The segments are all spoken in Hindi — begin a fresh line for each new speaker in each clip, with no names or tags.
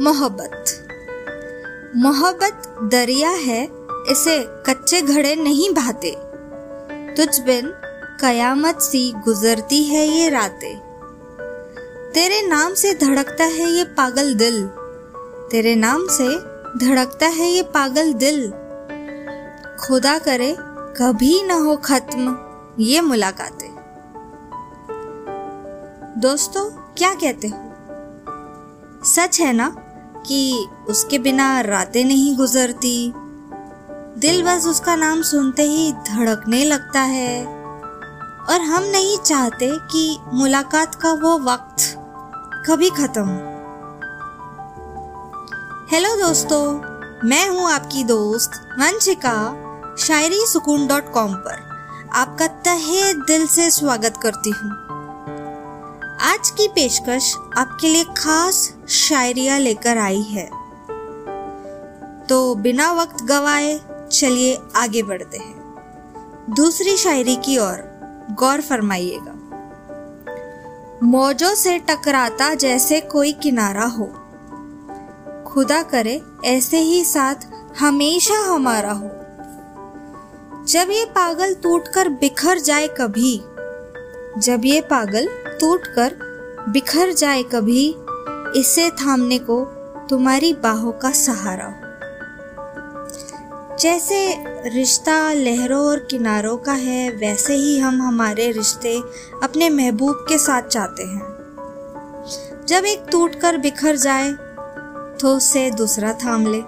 मोहब्बत। मोहब्बत दरिया है, इसे कच्चे घड़े नहीं भाते तुझ बिन कयामत सी गुजरती है ये रातें। तेरे नाम से धड़कता है ये पागल दिल। तेरे नाम से धड़कता है ये पागल दिल। खुदा करे, कभी ना हो खत्म ये मुलाकातें। दोस्तों, क्या कहते हो? सच है ना? कि उसके बिना रातें नहीं गुजरती। दिल बस उसका नाम सुनते ही धड़कने लगता है। और हम नहीं चाहते कि मुलाकात का वो वक्त कभी खत्म हेलो दोस्तों, मैं हूँ आपकी दोस्त वंशिका, शायरी सुकून डॉट कॉम पर। आपका तहे दिल से स्वागत करती हूँ। आज की पेशकश आपके लिए खास शायरिया लेकर आई है। तो बिना वक्त गवाए चलिए आगे बढ़ते हैं। दूसरी शायरी की ओर गौर फरमाइएगा। मौजों से टकराता जैसे कोई किनारा हो। खुदा करे, ऐसे ही साथ हमेशा हमारा हो। जब ये पागल टूटकर बिखर जाए कभी जब ये पागल टूट कर बिखर जाए कभी इसे थामने को, तुम्हारी बाहों का सहारा। जैसे रिश्ता लहरों और किनारों का है, वैसे ही हम हमारे रिश्ते अपने महबूब के साथ चाहते हैं। जब एक टूट कर बिखर जाए तो उसे दूसरा थाम ले।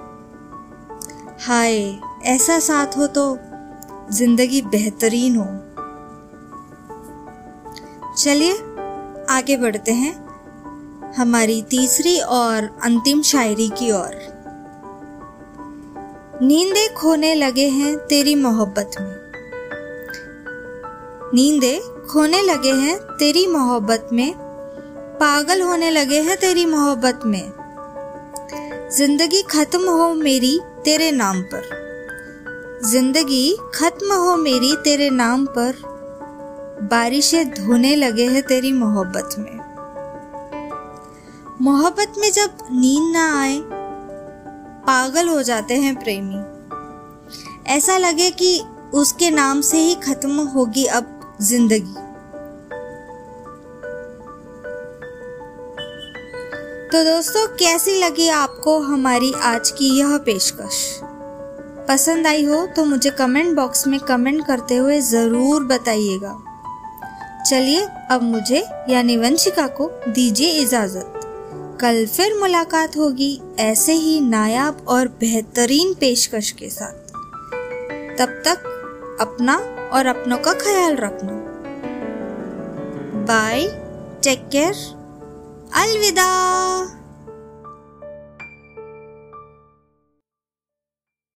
हाय, ऐसा साथ हो तो ज़िंदगी बेहतरीन हो। चलिए, आगे बढ़ते हैं हमारी तीसरी और अंतिम शायरी की ओर। नींदे खोने लगे हैं तेरी मोहब्बत में। नींदे खोने लगे हैं तेरी मोहब्बत में, पागल होने लगे हैं तेरी मोहब्बत में। ज़िंदगी खत्म हो मेरी तेरे नाम पर। ज़िंदगी खत्म हो मेरी तेरे नाम पर। बारिशें धोने लगे हैं तेरी मोहब्बत में। मोहब्बत में जब नींद ना आए, पागल हो जाते हैं प्रेमी। ऐसा लगे कि उसके नाम से ही खत्म होगी अब ज़िंदगी। तो दोस्तों, कैसी लगी आपको हमारी आज की यह पेशकश? पसंद आई हो तो मुझे कमेंट बॉक्स में कमेंट करते हुए ज़रूर बताइएगा। चलिए अब मुझे यानी वंशिका को दीजिए इजाज़त। कल फिर मुलाकात होगी ऐसे ही नायाब और बेहतरीन पेशकश के साथ। तब तक अपना और अपनों का ख्याल रखना। बाय टेक केयर अलविदा।